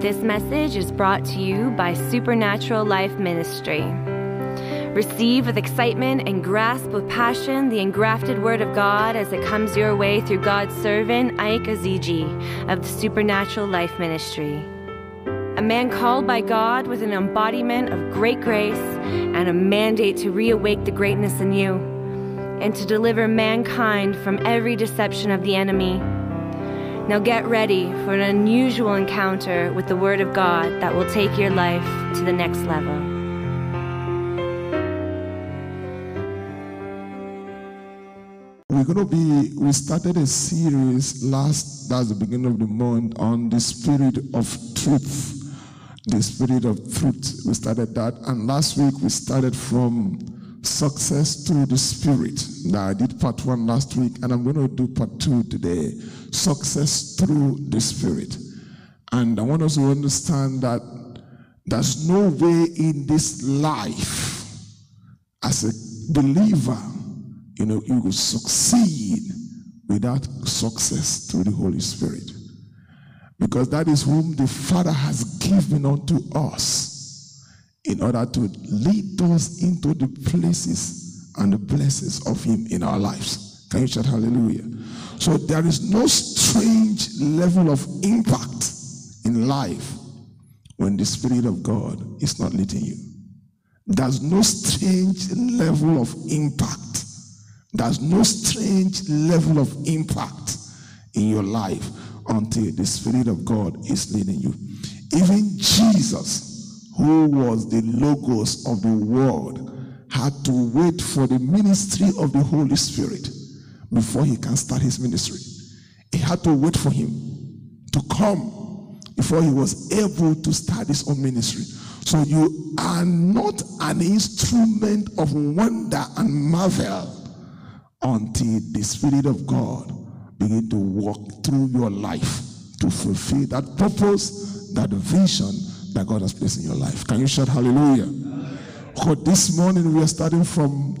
This message is brought to you by Supernatural Life Ministry. Receive with excitement and grasp with passion the engrafted Word of God as it comes your way through God's servant, Iyke Ezeji of the Supernatural Life Ministry. A man called by God with an embodiment of great grace and a mandate to reawake the greatness in you and to deliver mankind from every deception of the enemy. Now get ready for an unusual encounter with the Word of God that will take your life to the next level. We're going to be, we started a series last, that's the beginning of the month, on the spirit of truth. The spirit of truth. We started that. And last week we started from success through the spirit. Now I did part one last week, and I'm going to do part two today. Success through the spirit. And I want us to understand that there's no way in this life as a believer you know, you will succeed without success through the Holy Spirit. Because that is whom the Father has given unto us in order to lead us into the places and the blessings of Him in our lives. Can you shout hallelujah? So there is no strange level of impact in life when the Spirit of God is not leading you. There's no strange level of impact there's no strange level of impact in your life until the Spirit of God is leading you. Even Jesus, who was the logos of the world, had to wait for the ministry of the Holy Spirit before he can start his ministry. He had to wait for him to come before he was able to start his own ministry. So you are not an instrument of wonder and marvel until the Spirit of God begin to walk through your life to fulfill that purpose, that vision that God has placed in your life. Can you shout hallelujah? For this morning we are starting from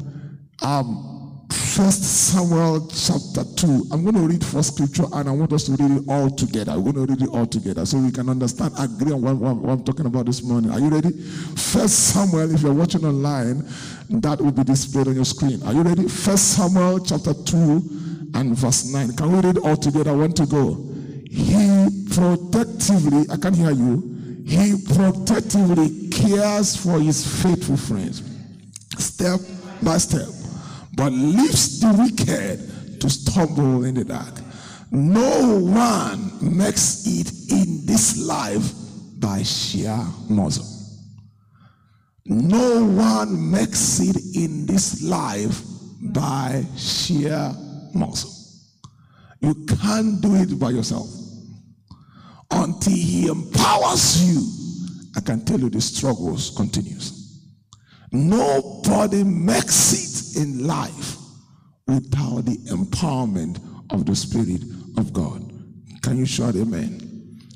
um, First Samuel chapter 2. I'm going to read first scripture and I want us to read it all together. We're going to read it all together so we can understand, agree on what, what, what I'm talking about this morning. Are you ready? First Samuel, if you're watching online, that will be displayed on your screen. Are you ready? First Samuel chapter 2 and verse 9. Can we read all together? I want to go. He protectively, I can't hear you, he protectively cares for his faithful friends, step by step, but leaves the wicked to stumble in the dark. No one makes it in this life by sheer muscle. No one makes it in this life by sheer muscle. You can't do it by yourself. Until he empowers you, I can tell you the struggles continues. Nobody makes it in life without the empowerment of the Spirit of God. Can you shout amen?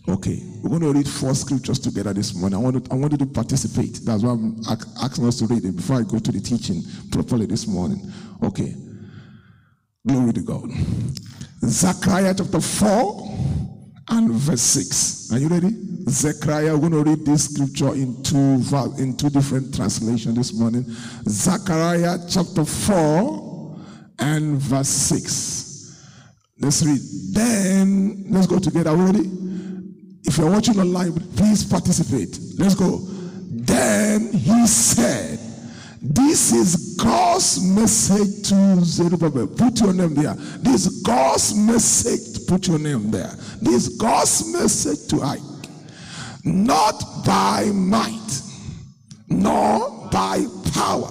Okay, we're going to read four scriptures together this morning. I want, to, I want you to participate. That's why I'm asking us to read it before I go to the teaching properly this morning. Okay. Glory to God. Zechariah chapter 4 and verse 6. Are you ready? Zechariah, we're going to read this scripture in two, in two different translations this morning. Zechariah chapter 4 and verse 6. Let's read. Then, let's go together. Ready? If you're watching online, please participate. Let's go. Then he said, This is God's message to Zerubbabel. Put your name there. This is God's message. Put your name there. This is God's message to Iyke. Not by might, nor by power,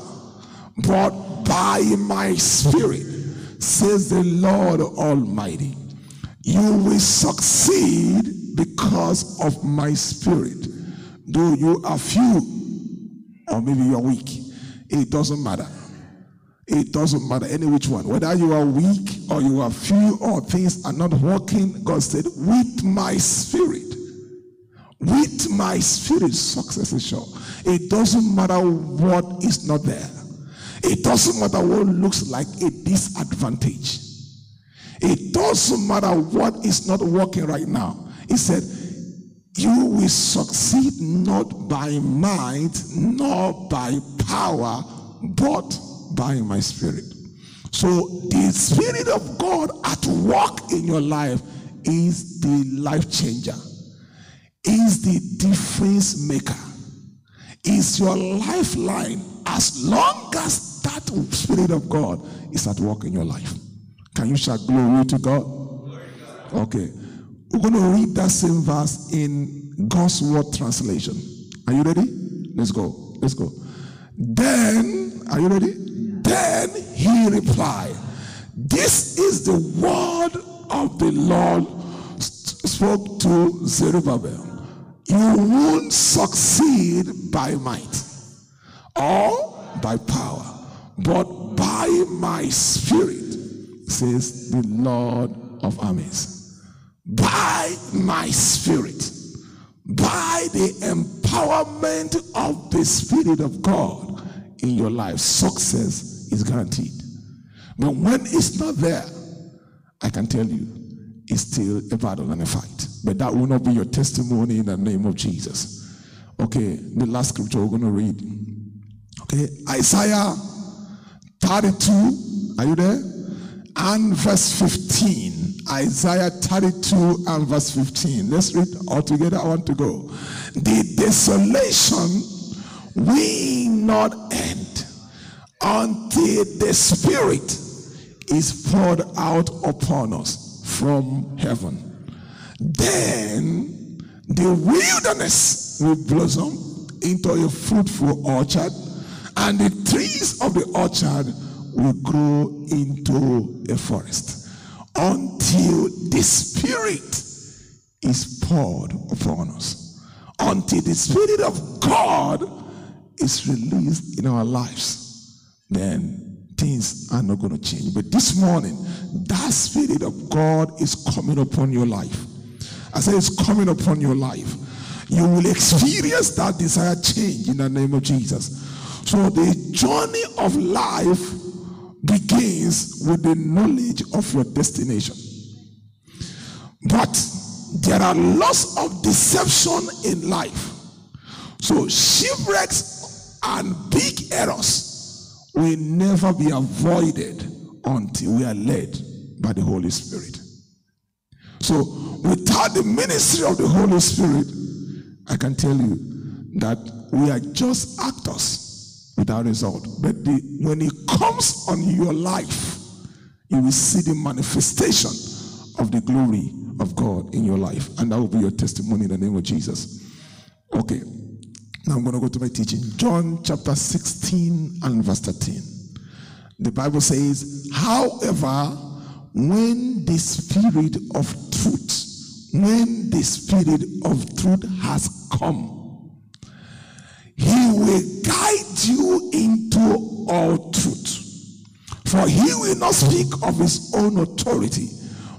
but by my spirit, says the Lord Almighty. You will succeed because of my spirit. Though you are few, or maybe you are weak, it doesn't matter. It doesn't matter any which one. Whether you are weak or you are few or things are not working, God said, with my spirit. With my spirit, success is sure. It doesn't matter what is not there. It doesn't matter what looks like a disadvantage. It doesn't matter what is not working right now. He said, you will succeed not by might nor by power, but by my spirit. So the spirit of God at work in your life is the life changer, is the difference maker, is your lifeline as long as that spirit of God is at work in your life. Can you shout glory to God? Okay. We're going to read that same verse in God's Word translation. Are you ready? Let's go. Let's go. Then, are you ready? Then he replied, This is the word of the Lord spoke to Zerubbabel. You won't succeed by might or by power, but by my spirit, says the Lord of armies. By my spirit, by the empowerment of the Spirit of God in your life, success is guaranteed. But when it's not there, I can tell you, it's still a battle and a fight. But that will not be your testimony in the name of Jesus. Okay, the last scripture we're going to read. Okay, Isaiah 32. Are you there? And verse 15. Isaiah 32 and verse 15. Let's read all together. I want to go. The desolation will not end until the Spirit is poured out upon us from heaven. Then the wilderness will blossom into a fruitful orchard, and the trees of the orchard will grow into a forest until the Spirit is poured upon us. Until the Spirit of God is released in our lives, then things are not going to change. But this morning, that Spirit of God is coming upon your life. I say it's coming upon your life. You will experience that desired change in the name of Jesus. So the journey of life begins with the knowledge of your destination. But there are lots of deception in life. So shipwrecks and big errors will never be avoided until we are led by the Holy Spirit. So without the ministry of the Holy Spirit, I can tell you that we are just actors without result. But the, when it comes on your life, you will see the manifestation of the glory of God in your life. And that will be your testimony in the name of Jesus. Okay. Now I'm going to go to my teaching. John chapter 16 and verse 13. The Bible says, however, when the spirit of truth, when the spirit of truth has come, he will guide you into all truth. For he will not speak of his own authority,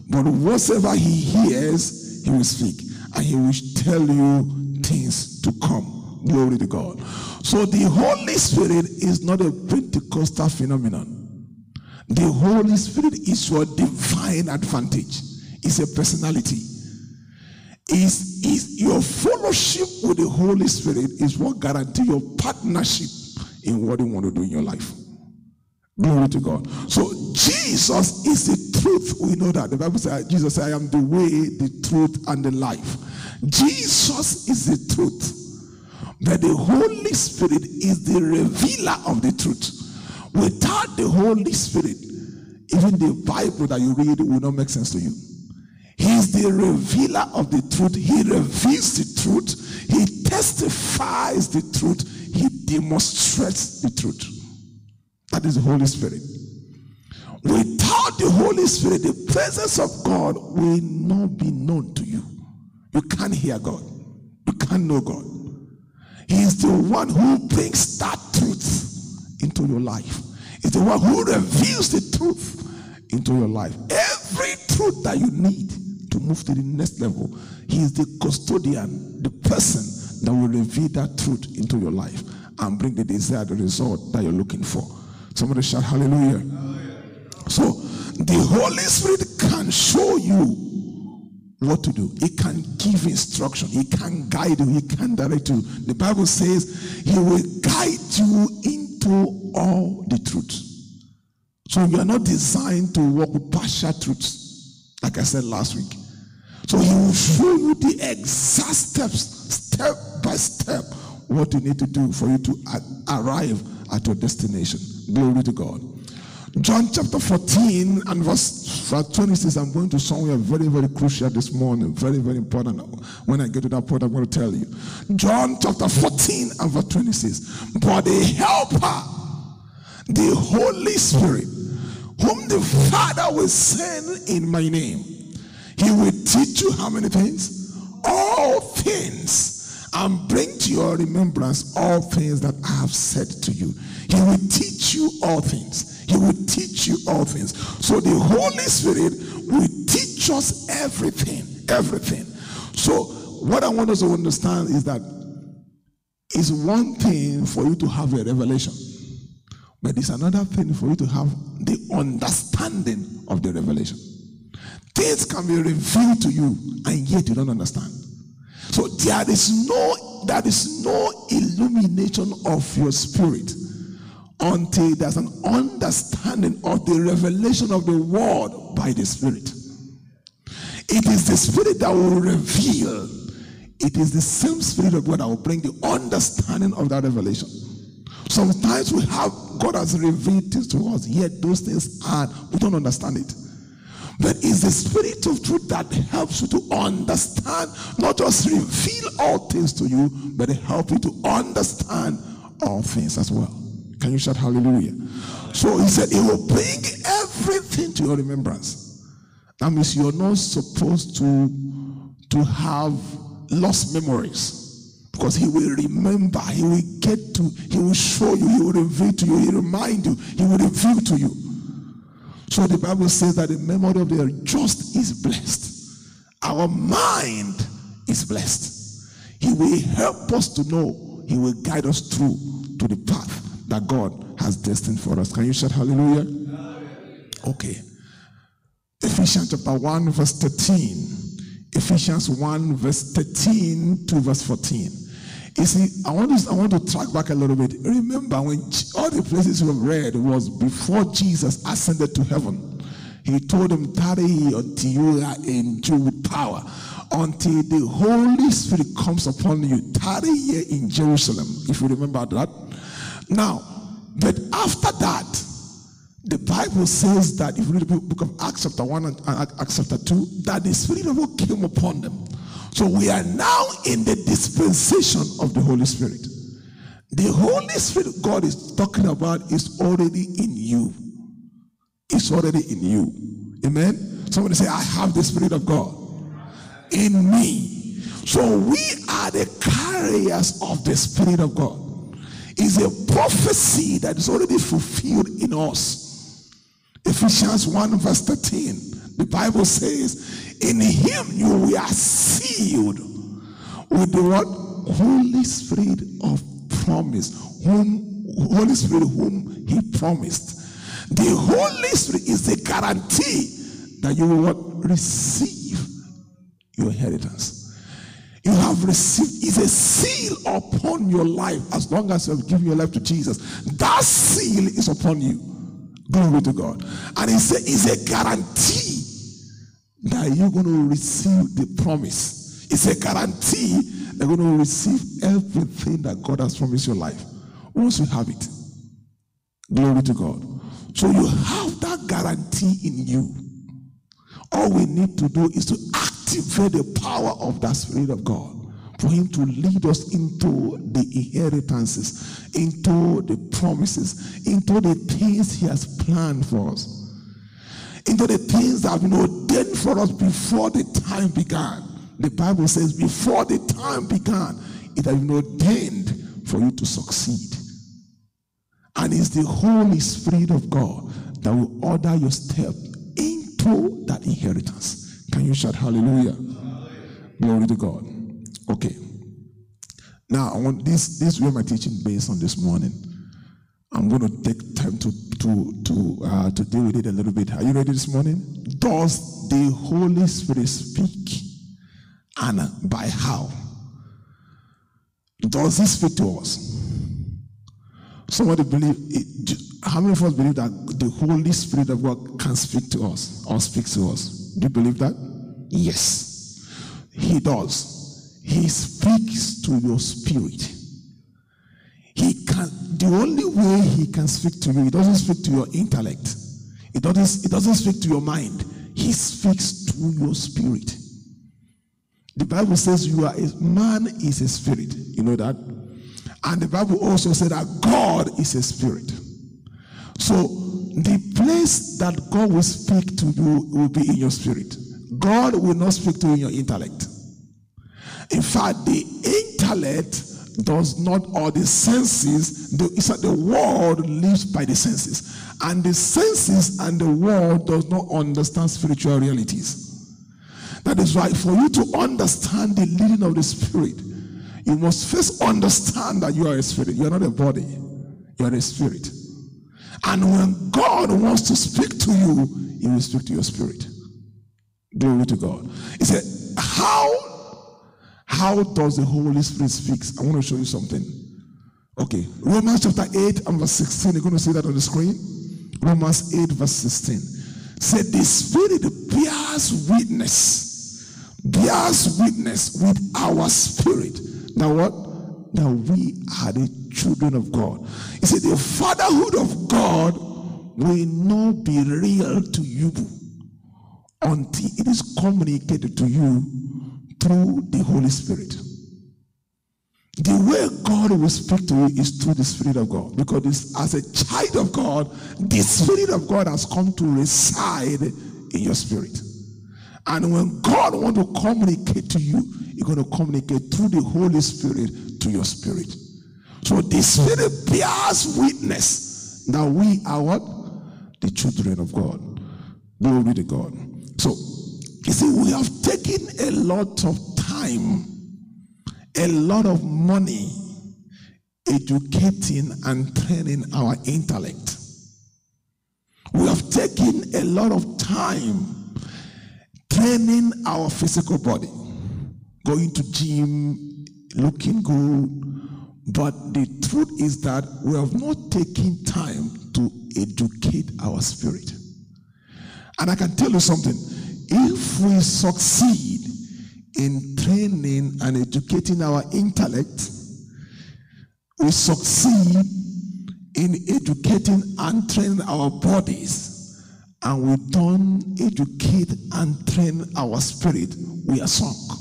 but whatsoever he hears, he will speak, and he will tell you things to come. Glory to God. So the Holy Spirit is not a Pentecostal phenomenon. The Holy Spirit is your divine advantage. It's a personality. Is is your fellowship with the Holy Spirit is what guarantee your partnership in what you want to do in your life. Glory to God. So Jesus is the truth. We know that. The Bible says Jesus said, I am the way, the truth, and the life. Jesus is the truth. But the Holy Spirit is the revealer of the truth. Without the Holy Spirit, even the Bible that you read will not make sense to you. He is the revealer of the truth. He reveals the truth. He testifies the truth. He demonstrates the truth. That is the Holy Spirit. Without the Holy Spirit, the presence of God will not be known to you. You can't hear God. You can't know God. He is the one who brings that truth into your life. He's the one who reveals the truth into your life. Every truth that you need to move to the next level, He is the custodian, the person that will reveal that truth into your life and bring the desired result that you're looking for. Somebody shout hallelujah. hallelujah. So the Holy Spirit can show you what to do. He can give instruction. He can guide you. He can direct you. The Bible says he will guide you into all the truth. So you are not designed to walk with partial truths, like I said last week. So he will show you the exact steps, step by step, what you need to do for you to arrive at your destination. Glory to God. John chapter 14 and verse 26. I'm going to somewhere very, very crucial this morning. Very, very important. When I get to that point, I'm going to tell you. John chapter 14 and verse 26. But the helper, the Holy Spirit, whom the Father will send in my name, he will teach you how many things? All things. And bring to your remembrance all things that I have said to you. He will teach you all things. He will teach you all things. So the Holy Spirit will teach us everything. Everything. So what I want us to understand is that it's one thing for you to have a revelation, but it's another thing for you to have the understanding of the revelation. Things can be revealed to you, and yet you don't understand. So there is no there is no illumination of your spirit until there's an understanding of the revelation of the word by the Spirit. It is the Spirit that will reveal. It is the same Spirit of God that will bring the understanding of that revelation. Sometimes we have God has revealed things to us, yet those things are we don't understand it. But it's the Spirit of truth that helps you to understand, not just reveal all things to you, but help you to understand all things as well. Can you shout hallelujah? So he said, He will bring everything to your remembrance. That means you're not supposed to, to have lost memories. Because he will remember, he will get to, he will show you, he will reveal to you, he will remind you, he will reveal to you. So the Bible says that the memory of the just is blessed. Our mind is blessed. He will help us to know, he will guide us through to the path that God has destined for us. Can you shout hallelujah? Okay. Ephesians chapter 1, verse 13. Ephesians 1, verse 13 to verse 14. You see, I want to I want to track back a little bit. Remember when all the places we have read was before Jesus ascended to heaven. He told them, tarry until you are endued with power, until the Holy Spirit comes upon you. Tarry here in Jerusalem, if you remember that. Now, but after that, the Bible says that if you read the book of Acts chapter 1 and Acts chapter 2, that the Spirit of God came upon them. So we are now in the dispensation of the Holy Spirit. The Holy Spirit God is talking about is already in you. It's already in you. Amen. Somebody say, I have the Spirit of God in me. So we are the carriers of the Spirit of God is a prophecy that is already fulfilled in us. Ephesians 1 verse 13. The Bible says, In him you are sealed with the what? Holy Spirit of promise. Whom Holy Spirit whom he promised. The Holy Spirit is the guarantee that you will receive your inheritance you have received is a seal upon your life as long as you have given your life to Jesus. That seal is upon you. Glory to God. And it's a, it's a guarantee that you're going to receive the promise. It's a guarantee that you're going to receive everything that God has promised your life. Once you have it, glory to God. So you have that guarantee in you. All we need to do is to activate the power of that Spirit of God for Him to lead us into the inheritances, into the promises, into the things He has planned for us, into the things that have been for us before the time began. The Bible says, before the time began, it has been ordained for you to succeed. And it's the Holy Spirit of God that will order your step into that inheritance. Can you shout hallelujah? hallelujah? Glory to God. Okay. Now I want this this where my teaching based on this morning. I'm going to take time to to to uh, to deal with it a little bit. Are you ready this morning? Does the Holy Spirit speak? and by how. Does he speak to us? Somebody believe it, how many of us believe that the Holy Spirit of God can speak to us or speak to us? Do you believe that? Yes. He does. He speaks to your spirit. The only way he can speak to you, he doesn't speak to your intellect. It doesn't, it doesn't speak to your mind. He speaks to your spirit. The Bible says you are a man is a spirit. You know that? And the Bible also said that God is a spirit. So the place that God will speak to you will be in your spirit. God will not speak to you in your intellect. In fact, the intellect does not, or the senses, the, the world lives by the senses. And the senses and the world does not understand spiritual realities. That is why for you to understand the leading of the spirit, you must first understand that you are a spirit. You are not a body. You are a spirit. And when God wants to speak to you, he will speak to your spirit. Glory to God. He said, How how does the Holy Spirit speak? I want to show you something. Okay. Romans chapter 8 and verse 16. You're going to see that on the screen. Romans 8, verse 16. Said the Spirit bears witness, bears witness with our spirit. Now what? That we are the children of God. He said the fatherhood of God will not be real to you until it is communicated to you through the Holy Spirit. The way God will speak to you is through the Spirit of God. Because as a child of God, the Spirit of God has come to reside in your spirit. And when God wants to communicate to you, He's going to communicate through the Holy Spirit to your spirit. So the Spirit bears witness that we are what? The children of God. Glory to God. So, you see, we have taken a lot of time a lot of money educating and training our intellect. We have taken a lot of time training our physical body, going to gym, looking good. But the truth is that we have not taken time to educate our spirit. And I can tell you something if we succeed in training and educating our intellect, we succeed in educating and training our bodies, and we don't educate and train our spirit, we are sunk.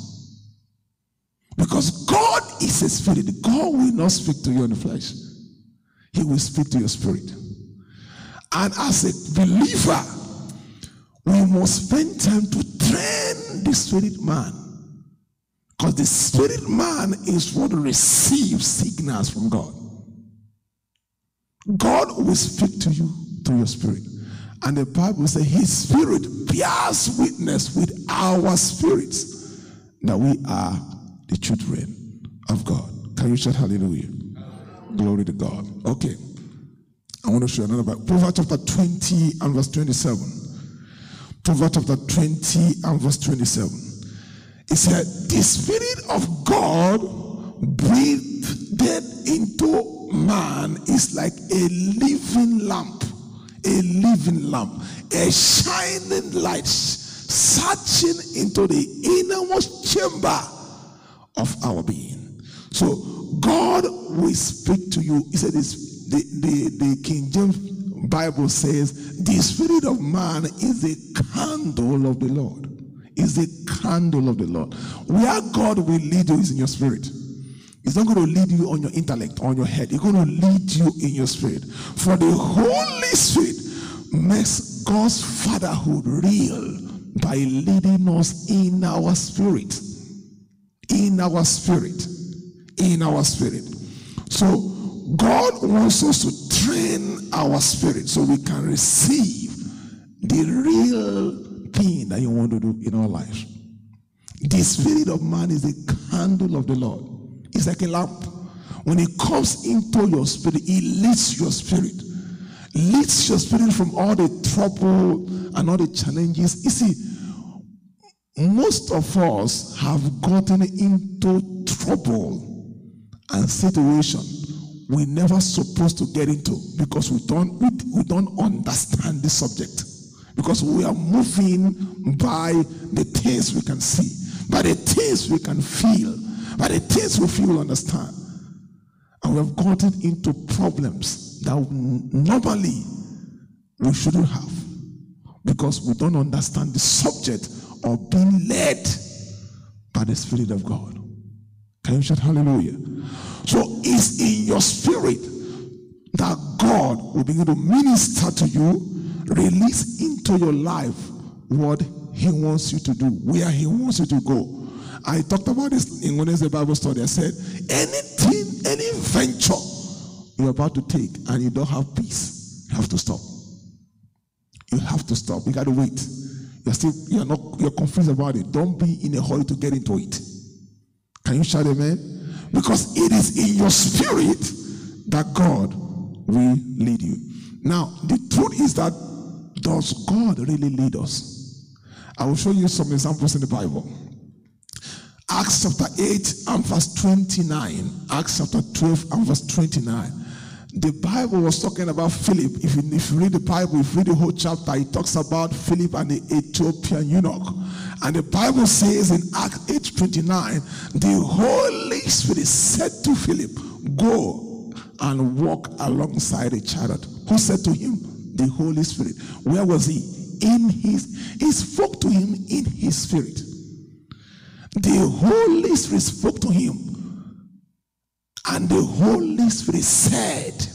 Because God is a spirit. God will not speak to you in the flesh. He will speak to your spirit. And as a believer, we must spend time to train the spirit man because the spirit man is what receives signals from God. God will speak to you through your spirit. And the Bible says his spirit bears witness with our spirits that we are the children of God. Can you shout hallelujah? Glory to God. Okay. I want to show another Bible. Proverbs chapter 20 and verse 27. Proverbs chapter 20 and verse 27. He said, The Spirit of God breathed into man is like a living lamp, a living lamp, a shining light searching into the innermost chamber of our being. So God will speak to you. He said this the, the, the King James Bible says the spirit of man is a candle of the Lord is a candle of the Lord. Where God will lead you is in your spirit. He's not going to lead you on your intellect, on your head. He's going to lead you in your spirit. For the Holy Spirit makes God's fatherhood real by leading us in our spirit. In our spirit. In our spirit. So God wants us to train our spirit so we can receive the real thing that you want to do in our lives. The spirit of man is the candle of the Lord. It's like a lamp. When it comes into your spirit, it leads your spirit. Leads your spirit from all the trouble and all the challenges. You see, most of us have gotten into trouble and situation we never supposed to get into because we don't we, we don't understand the subject because we are moving by the things we can see by the things we can feel by the things we feel understand and we have gotten into problems that normally we shouldn't have because we don't understand the subject of being led by the Spirit of God. Can you shout hallelujah? So it's in your spirit that God will begin to minister to you, release into your life what He wants you to do, where He wants you to go. I talked about this in Wednesday Bible study. I said, anything, any venture you're about to take and you don't have peace, you have to stop. You have to stop. You got to wait. You're still, you're not, you're confused about it. Don't be in a hurry to get into it. Can you shout amen? Because it is in your spirit that God will lead you. Now, the truth is that does God really lead us? I will show you some examples in the Bible. Acts chapter 8 and verse 29. Acts chapter 12 and verse 29. The Bible was talking about Philip. If you, if you read the Bible, if you read the whole chapter, it talks about Philip and the Ethiopian eunuch. And the Bible says in Acts 8:29, the Holy Spirit said to Philip, Go and walk alongside a chariot. Who said to him? The Holy Spirit. Where was he? In his, he spoke to him in his spirit. The Holy Spirit spoke to him and the Holy Spirit said,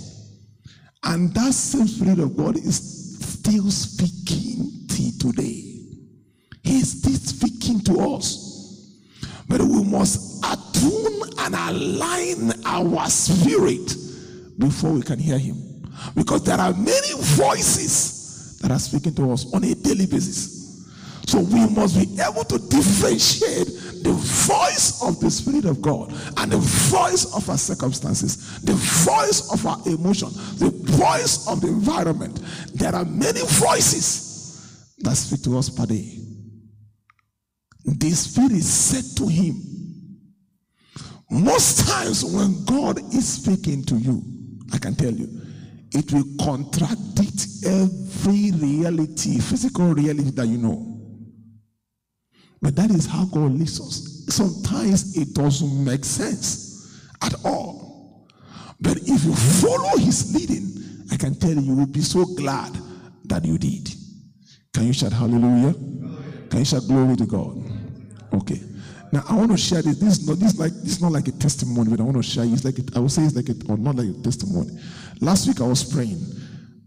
and that same Spirit of God is still speaking to today. He is still speaking to us. But we must attune and align our spirit before we can hear him. Because there are many voices that are speaking to us on a daily basis. So we must be able to differentiate the voice of the Spirit of God and the voice of our circumstances, the voice of our emotion, the voice of the environment. There are many voices that speak to us per day. The Spirit said to him, most times when God is speaking to you, I can tell you, it will contradict every reality, physical reality that you know. But that is how God leads us. Sometimes it doesn't make sense at all. But if you follow his leading, I can tell you, you will be so glad that you did. Can you shout hallelujah? Can you shout glory to God? Okay. Now I want to share this. This is not this is like this is not like a testimony, but I want to share. It's like I would say it's like a, or not like a testimony. Last week I was praying.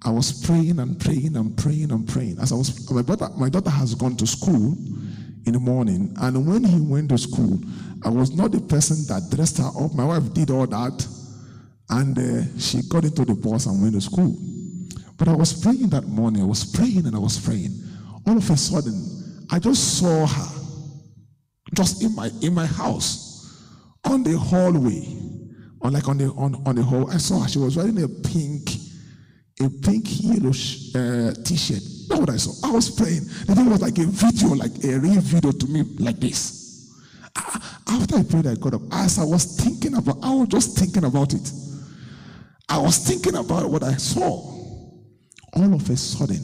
I was praying and praying and praying and praying. As I was, my daughter, my daughter has gone to school, in the morning. And when he went to school, I was not the person that dressed her up. My wife did all that. And uh, she got into the bus and went to school. But I was praying that morning. I was praying and I was praying. All of a sudden, I just saw her just in my in my house on the hallway. On like on the on, on the hall. I saw her. She was wearing a pink, a pink yellow uh, t-shirt what I saw. I was praying. The thing was like a video, like a real video to me, like this. Ah, ah, after I prayed, I got up. As I was thinking about, I was just thinking about it. I was thinking about what I saw. All of a sudden,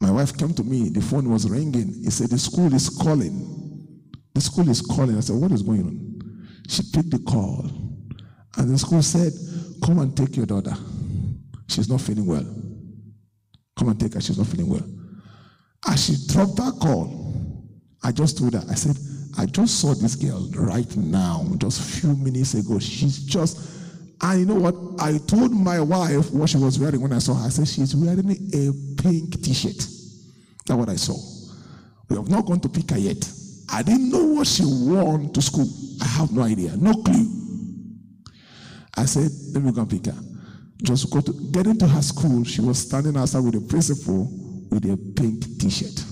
my wife came to me. The phone was ringing. He said, The school is calling. The school is calling. I said, What is going on? She picked the call. And the school said, Come and take your daughter. She's not feeling well. Come and take her. She's not feeling well. As she dropped that call, I just told her, I said, I just saw this girl right now, just a few minutes ago. She's just, and you know what? I told my wife what she was wearing when I saw her. I said, she's wearing a pink t shirt. That's what I saw. We have not gone to pick her yet. I didn't know what she wore to school. I have no idea, no clue. I said, let me go and pick her just go to get into her school. She was standing outside with the principal with a pink t-shirt.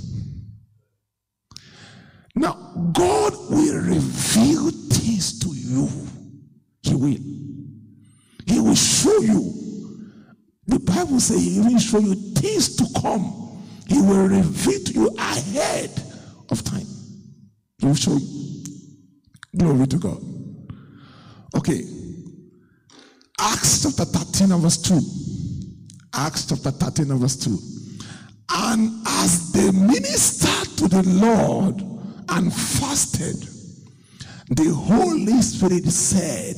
Now, God will reveal things to you. He will. He will show you. The Bible says he will show you things to come. He will reveal to you ahead of time. He will show you. glory to God. Okay. Acts chapter 13 and verse 2. Acts chapter 13 and verse 2. And as they ministered to the Lord and fasted, the Holy Spirit said,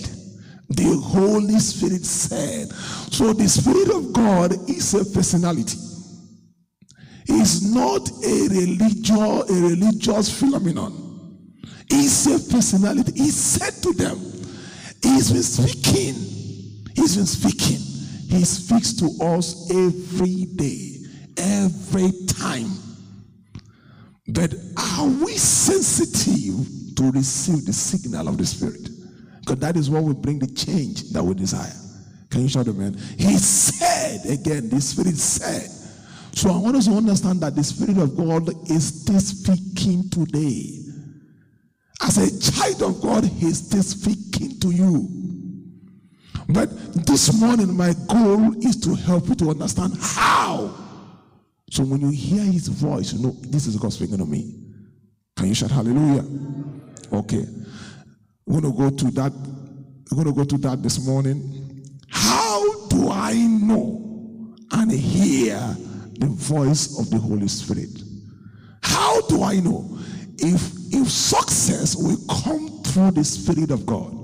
the Holy Spirit said. So the Spirit of God is a personality. It's not a religious, a religious phenomenon. It's a personality. He said to them, He's been speaking. He's been speaking. He speaks to us every day, every time. But are we sensitive to receive the signal of the Spirit? Because that is what will bring the change that we desire. Can you shout amen? He said again, the Spirit said. So I want us to understand that the Spirit of God is still speaking today. As a child of God, He's still speaking to you. But this morning, my goal is to help you to understand how. So when you hear His voice, you know this is God speaking to me. Can you shout hallelujah? Okay. We're to go to that. We're to go to that this morning. How do I know and hear the voice of the Holy Spirit? How do I know? If if success will come through the Spirit of God,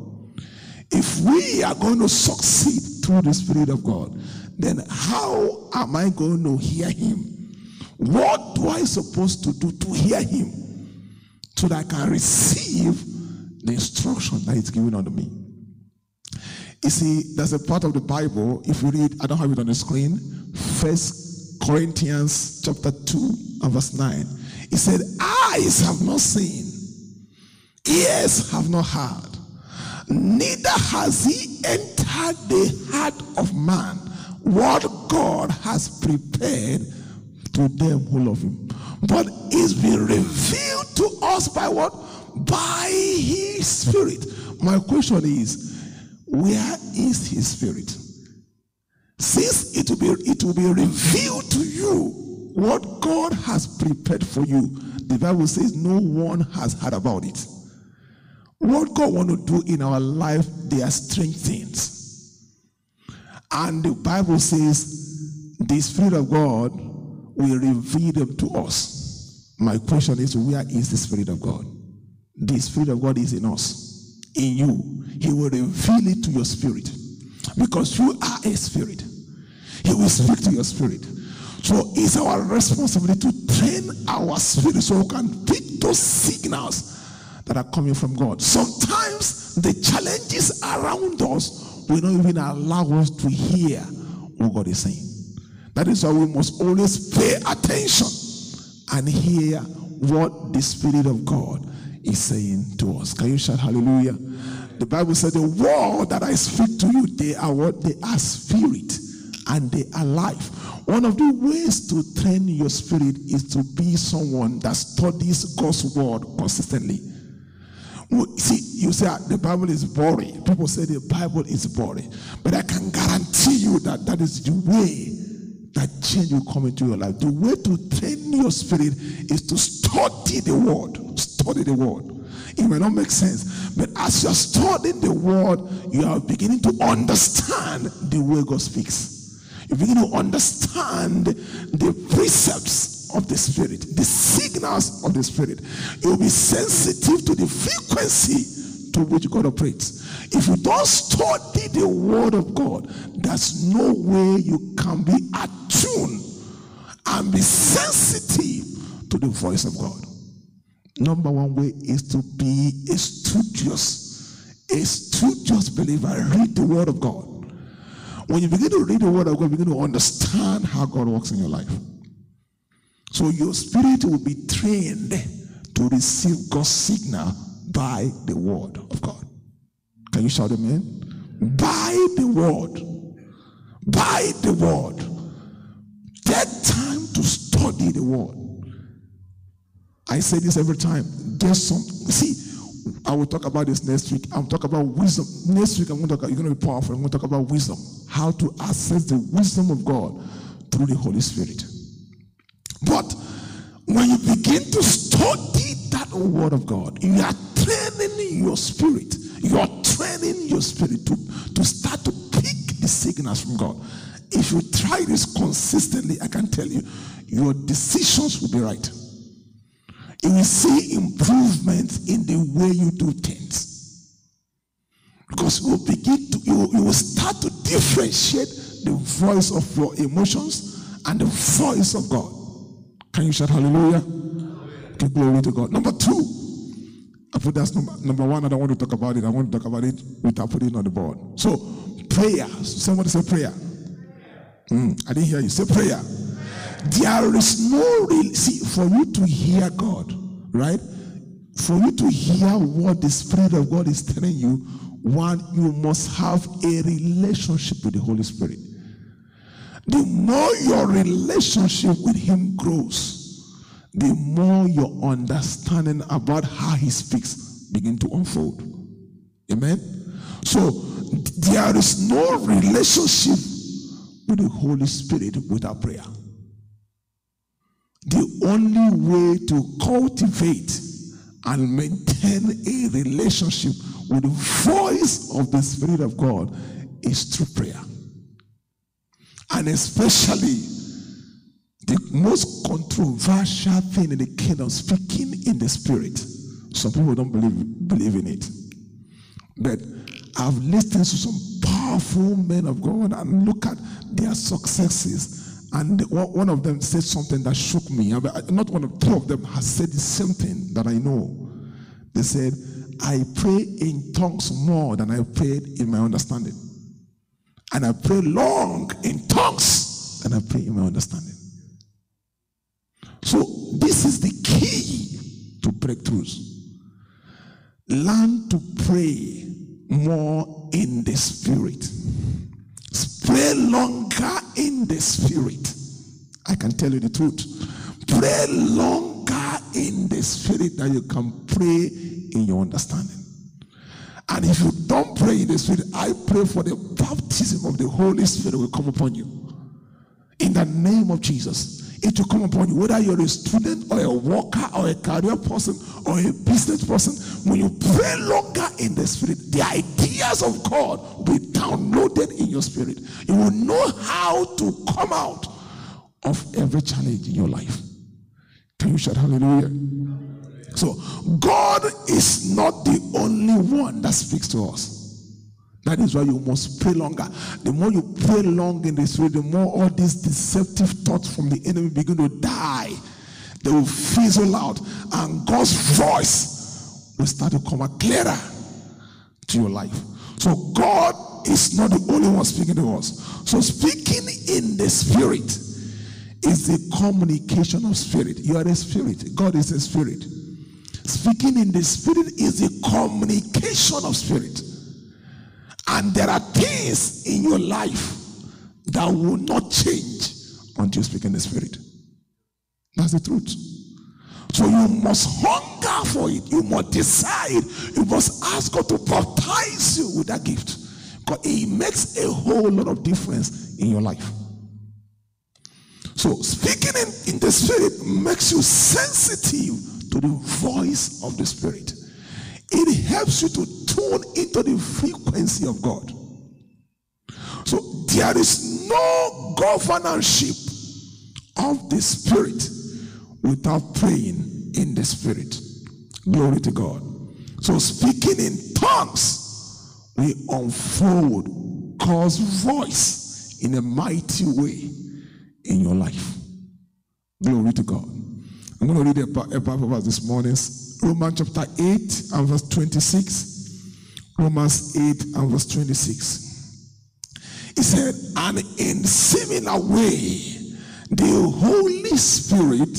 if we are going to succeed through the Spirit of God, then how am I going to hear Him? What do I supposed to do to hear Him so that I can receive the instruction that is given unto me. You see, there's a part of the Bible, if you read, I don't have it on the screen, First Corinthians chapter 2 and verse 9. It said, Eyes have not seen, ears have not heard, neither has he entered the heart of man what God has prepared to them who love him. But it's been revealed to us by what? by his spirit. My question is, where is his spirit? Since it will be it will be revealed to you what God has prepared for you. The Bible says no one has heard about it. What God want to do in our life, they are strange things. And the Bible says the Spirit of God will reveal them to us. My question is, where is the Spirit of God? The Spirit of God is in us, in you. He will reveal it to your spirit because you are a spirit. He will speak to your spirit. So it's our responsibility to train our spirit so we can pick those signals that are coming from God. Sometimes the challenges around us will not even allow us to hear what God is saying. That is why we must always pay attention and hear what the Spirit of God is saying to us. Can you shout hallelujah? The Bible said, The word that I speak to you, they are what? They are spirit and they are life. One of the ways to train your spirit is to be someone that studies God's word consistently. See, you say ah, the Bible is boring. People say the Bible is boring. But I can guarantee you that that is the way that change will come into your life. The way to train your spirit is to study the word study the word. It may not make sense, but as you're studying the word, you are beginning to understand the way God speaks. You begin to understand the precepts of the Spirit, the signals of the Spirit. You'll be sensitive to the frequency to which God operates. If you don't study the Word of God, there's no way you can be attuned and be sensitive to the voice of God. Number one way is to be a studious, a studious believer. Read the Word of God. When you begin to read the Word of God, you begin to understand how God works in your life. So your spirit will be trained to receive God's signal by the Word of God. Can you shout amen? By the Word. By the Word. Take time to study the Word. I say this every time. There's some, see, I will talk about this next week. I'm talking about wisdom. Next week, I'm going to talk, you're going to be powerful. I'm going to talk about wisdom. How to access the wisdom of God through the Holy Spirit. But when you begin to study that word of God, you are training your spirit. You are training your spirit to, to start to pick the signals from God. If you try this consistently, I can tell you, your decisions will be right. You will see improvement in the way you do things. Because you will begin to, you, you will start to differentiate the voice of your emotions and the voice of God. Can you shout hallelujah? Okay, glory to God. Number two, I put that's number, number one. I don't want to talk about it. I want to talk about it without putting it on the board. So, prayer. Somebody say prayer. Mm, I didn't hear you. Say prayer. There is no real see for you to hear God, right? For you to hear what the Spirit of God is telling you, one, you must have a relationship with the Holy Spirit. The more your relationship with Him grows, the more your understanding about how He speaks begin to unfold. Amen. So there is no relationship with the Holy Spirit without prayer. The only way to cultivate and maintain a relationship with the voice of the Spirit of God is through prayer. And especially the most controversial thing in the kingdom, speaking in the spirit. Some people don't believe, believe in it. But I've listened to some powerful men of God and look at their successes. And one of them said something that shook me. Not one of two of them has said the same thing that I know. They said, I pray in tongues more than I prayed in my understanding. And I pray long in tongues And I pray in my understanding. So this is the key to breakthroughs. Learn to pray more in the spirit. Pray longer in the spirit. I can tell you the truth. Pray longer in the spirit that you can pray in your understanding. And if you don't pray in the spirit, I pray for the baptism of the Holy Spirit will come upon you. In the name of Jesus it will come upon you, whether you're a student or a worker or a career person or a business person. When you pray longer in the spirit, the ideas of God will be downloaded in your spirit. You will know how to come out of every challenge in your life. Can you shout hallelujah? So, God is not the only one that speaks to us. That is why you must pray longer. The more you pray long in the spirit, the more all these deceptive thoughts from the enemy begin to die. They will fizzle out, and God's voice will start to come out clearer to your life. So God is not the only one speaking to us. So speaking in the spirit is the communication of spirit. You are a spirit. God is a spirit. Speaking in the spirit is the communication of spirit. And there are things in your life that will not change until you speak in the spirit. That's the truth. So you must hunger for it. You must decide. You must ask God to baptize you with that gift. Because it makes a whole lot of difference in your life. So speaking in, in the spirit makes you sensitive to the voice of the spirit. It helps you to tune into the frequency of God. So there is no governorship of the spirit without praying in the spirit. Glory to God. So speaking in tongues, we unfold God's voice in a mighty way in your life. Glory to God. I'm going to read a, a Bible verse this morning. Romans chapter 8 and verse 26. Romans 8 and verse 26. He said, and in similar way, the Holy Spirit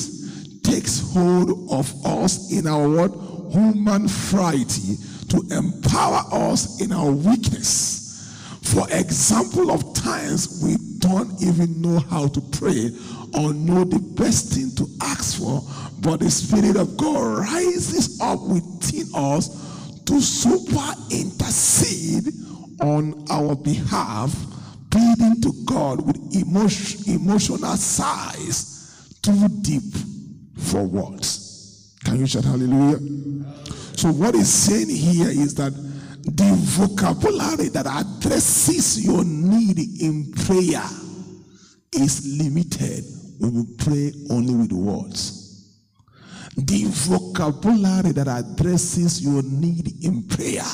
takes hold of us in our what? Human frailty to empower us in our weakness. For example of times we don't even know how to pray or know the best thing to ask for, but the Spirit of God rises up within us to super intercede on our behalf, pleading to God with emotion, emotional sighs too deep for words. Can you shout hallelujah? So, what he's saying here is that the vocabulary that addresses your need in prayer is limited when you pray only with words. The vocabulary that addresses your need in prayer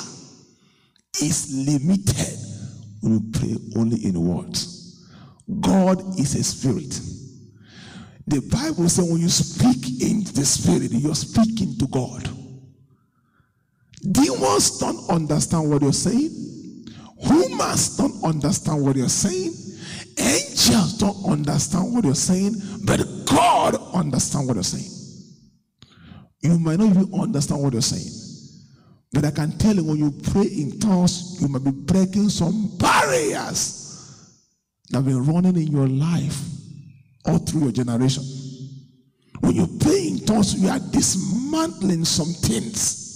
is limited when you pray only in words. God is a spirit. The Bible says when you speak in the spirit, you're speaking to God. Demons don't understand what you're saying. Humans don't understand what you're saying. Angels don't understand what you're saying. But God understands what you're saying. You might not even understand what you're saying. But I can tell you when you pray in tongues, you might be breaking some barriers that have been running in your life all through your generation. When you pray in tongues, you are dismantling some things.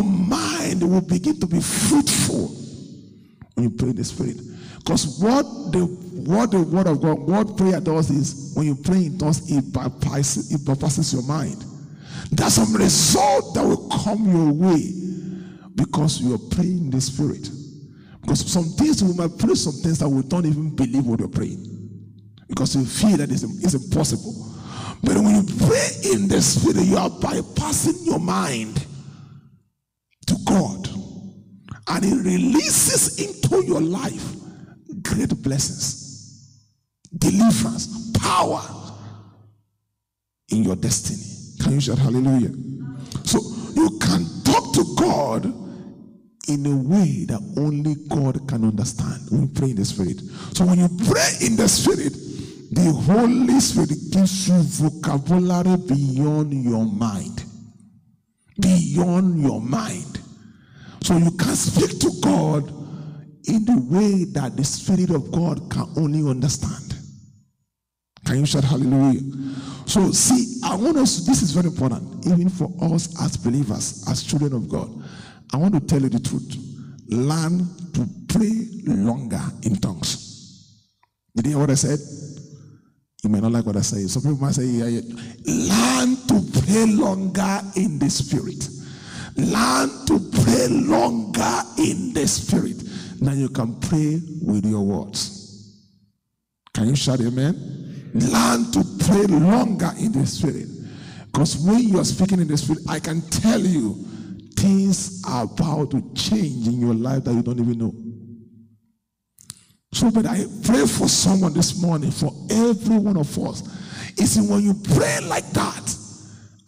Your mind will begin to be fruitful when you pray in the spirit. Because what the what the word of God, what prayer does is when you pray in tongues, it bypasses, it bypasses your mind. There's some result that will come your way because you are praying in the spirit. Because some things we might pray some things that we don't even believe what you're praying. Because you feel that it's, it's impossible. But when you pray in the spirit, you are bypassing your mind to God. And it releases into your life great blessings, deliverance, power in your destiny. Can you shout hallelujah? So you can talk to God in a way that only God can understand when you pray in the Spirit. So when you pray in the Spirit, the Holy Spirit gives you vocabulary beyond your mind. Beyond your mind. So you can speak to God in the way that the Spirit of God can only understand. Can you shout hallelujah? So, see, I want us, this is very important, even for us as believers, as children of God. I want to tell you the truth. Learn to pray longer in tongues. Did you hear what I said? You may not like what I say. Some people might say, yeah, yeah. Learn to pray longer in the spirit. Learn to pray longer in the spirit. Now you can pray with your words. Can you shout amen? Learn to pray longer in the spirit. Because when you are speaking in the spirit, I can tell you things are about to change in your life that you don't even know. So, but I pray for someone this morning, for every one of us. It's when you pray like that,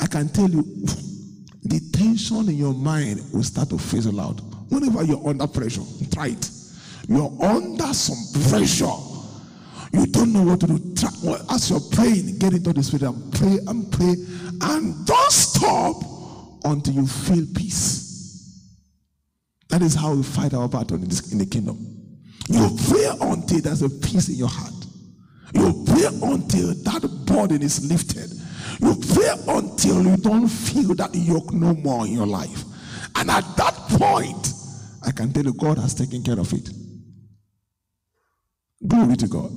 I can tell you the tension in your mind will start to fizzle out. Whenever you're under pressure, try it. You're under some pressure you don't know what to do. Try, well, as you're praying, get into the spirit and pray and pray. And don't stop until you feel peace. That is how we fight our battle in, this, in the kingdom. You pray until there's a peace in your heart. You pray until that burden is lifted. You pray until you don't feel that yoke no more in your life. And at that point, I can tell you God has taken care of it. Glory to God.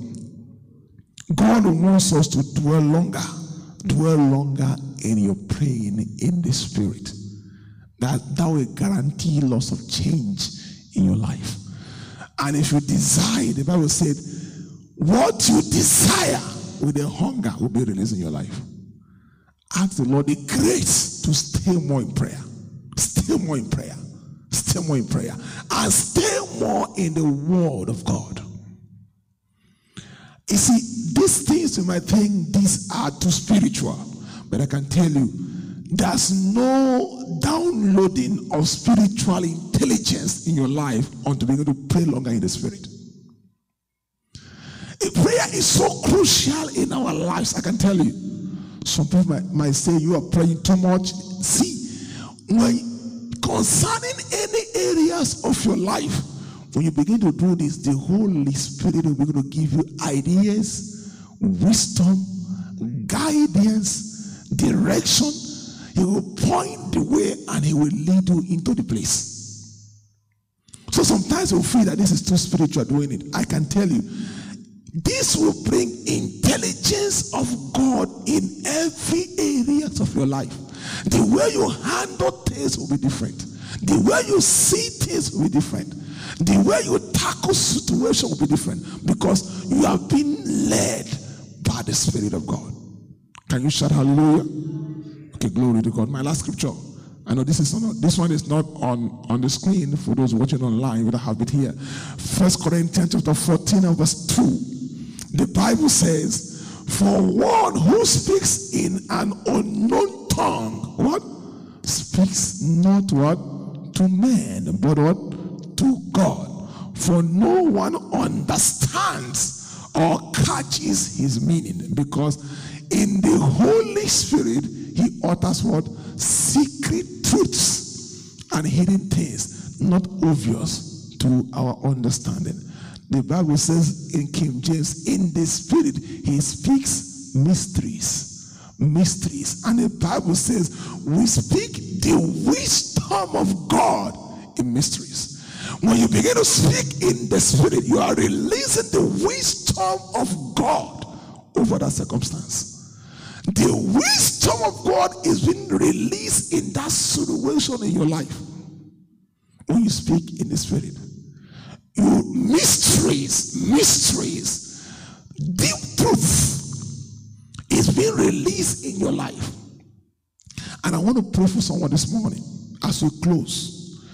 God wants us to dwell longer, dwell longer in your praying in the spirit. That that will guarantee loss of change in your life. And if you desire, the Bible said, what you desire with a hunger will be released in your life. Ask the Lord the grace to stay more in prayer. Stay more in prayer. Stay more in prayer. And stay more in the word of God. You see, these things you might think these are too spiritual, but I can tell you, there's no downloading of spiritual intelligence in your life until being able to pray longer in the spirit. Prayer is so crucial in our lives, I can tell you. Some people might, might say you are praying too much. See, when concerning any areas of your life, when you begin to do this, the Holy Spirit will begin to give you ideas, wisdom, guidance, direction. He will point the way and he will lead you into the place. So sometimes you feel that this is too spiritual doing it. I can tell you, This will bring intelligence of God in every areas of your life. The way you handle things will be different. The way you see things will be different. The way you tackle situation will be different because you have been led by the Spirit of God. Can you shout hallelujah? Okay, glory to God. My last scripture. I know this is not this one is not on, on the screen for those watching online, but I have it here. First Corinthians chapter 14 and verse 2. The Bible says, For one who speaks in an unknown tongue, what? Speaks not what? To men, but what? To God. For no one understands or catches his meaning because in the Holy Spirit he utters what? Secret truths and hidden things, not obvious to our understanding. The Bible says in King James, in the Spirit, he speaks mysteries. Mysteries. And the Bible says, we speak the wisdom of God in mysteries. When you begin to speak in the Spirit, you are releasing the wisdom of God over that circumstance. The wisdom of God is being released in that situation in your life when you speak in the spirit. Mysteries, mysteries, deep truth is being released in your life. And I want to pray for someone this morning as we close.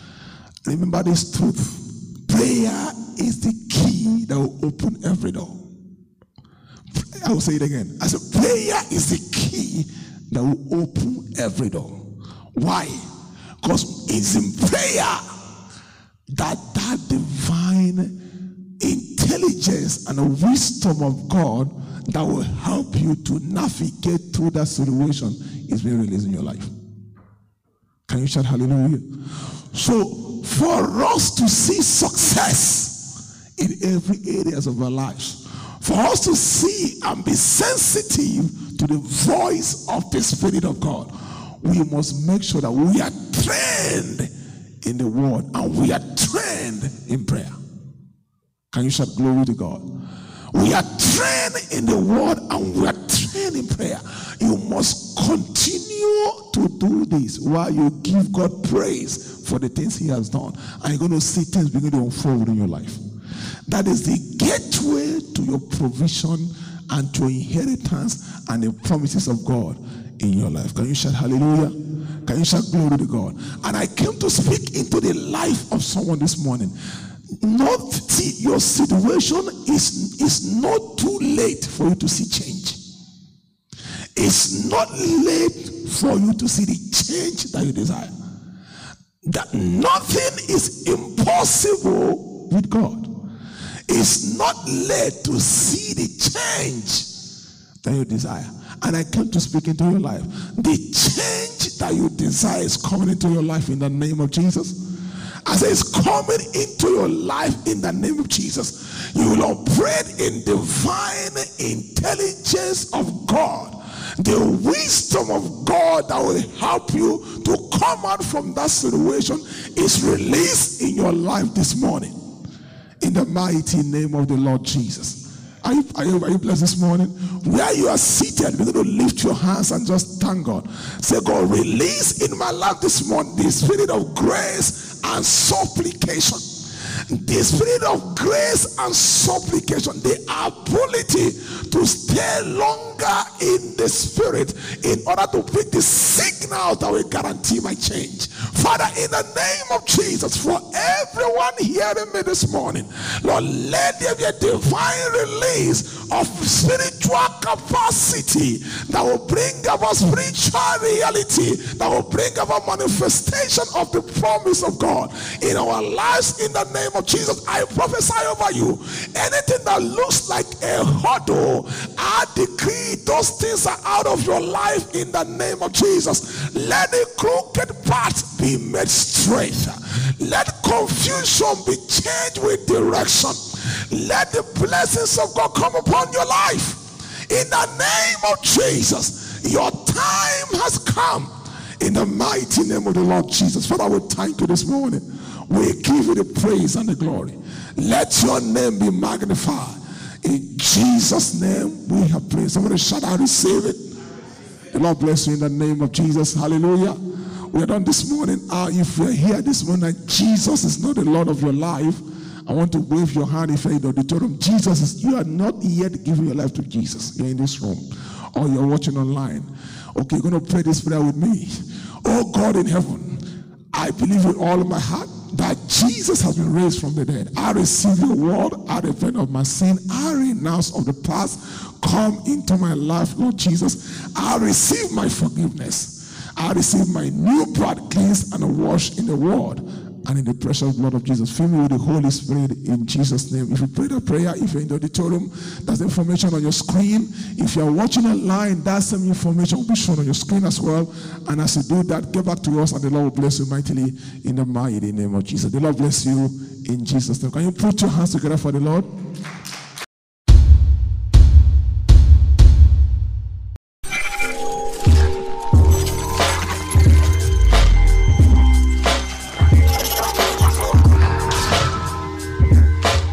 Remember this truth. Prayer is the key that will open every door. I will say it again. I said, prayer is the key that will open every door. Why? Because it's in prayer that divine intelligence and wisdom of God that will help you to navigate through that situation is being released in your life. Can you shout hallelujah? So for us to see success in every areas of our lives, for us to see and be sensitive to the voice of the Spirit of God, we must make sure that we are trained in the word and we are trained in prayer. Can you shout glory to God? We are trained in the word and we are trained in prayer. You must continue to do this while you give God praise for the things He has done. And you're going to see things begin to unfold in your life. That is the gateway to your provision and to inheritance and the promises of God in your life. Can you shout hallelujah? Can you shout glory to God? And I came to speak into the life of someone this morning. Not your situation is, is not too late for you to see change. It's not late for you to see the change that you desire. That nothing is impossible with God. It's not late to see the change that you desire. And I came to speak into your life. The change that you desire is coming into your life in the name of Jesus. As it's coming into your life in the name of Jesus, you will operate in divine intelligence of God. The wisdom of God that will help you to come out from that situation is released in your life this morning. In the mighty name of the Lord Jesus. Are you, are, you, are you blessed this morning? Where you are seated, begin to lift your hands and just thank God. Say, God, release in my life this morning the spirit of grace and supplication. The spirit of grace and supplication, the ability to stay longer in the spirit in order to bring the signal that will guarantee my change. Father, in the name of Jesus, for everyone hearing me this morning, Lord, let there be a divine release of spiritual capacity that will bring about spiritual reality, that will bring about manifestation of the promise of God in our lives in the name of Jesus. I prophesy over you. Anything that looks like a hurdle, I decree those things are out of your life in the name of Jesus. Let the crooked path be made straight. Let confusion be changed with direction. Let the blessings of God come upon your life. In the name of Jesus, your time has come. In the mighty name of the Lord Jesus. Father, we thank you this morning. We give you the praise and the glory. Let your name be magnified. In Jesus' name, we have prayed. Somebody shout out, receive it. The Lord bless you in the name of Jesus. Hallelujah. We are done this morning. Uh, if you're here this morning Jesus is not the Lord of your life, I want to wave your hand if in the auditorium. Jesus is, you are not yet giving your life to Jesus. You're in this room or you're watching online. Okay, you're going to pray this prayer with me. Oh God in heaven, I believe with all my heart that Jesus has been raised from the dead. I receive your word. I repent of my sin. I renounce of the past. Come into my life, Lord Jesus. I receive my forgiveness. I receive my new blood cleansed and washed in the word and in the precious blood of Jesus. Fill me with the Holy Spirit in Jesus' name. If you pray that prayer, if you're in the auditorium, that's information on your screen. If you're watching online, that same information will be shown on your screen as well. And as you do that, get back to us, and the Lord will bless you mightily in the mighty name of Jesus. The Lord bless you in Jesus' name. Can you put your hands together for the Lord?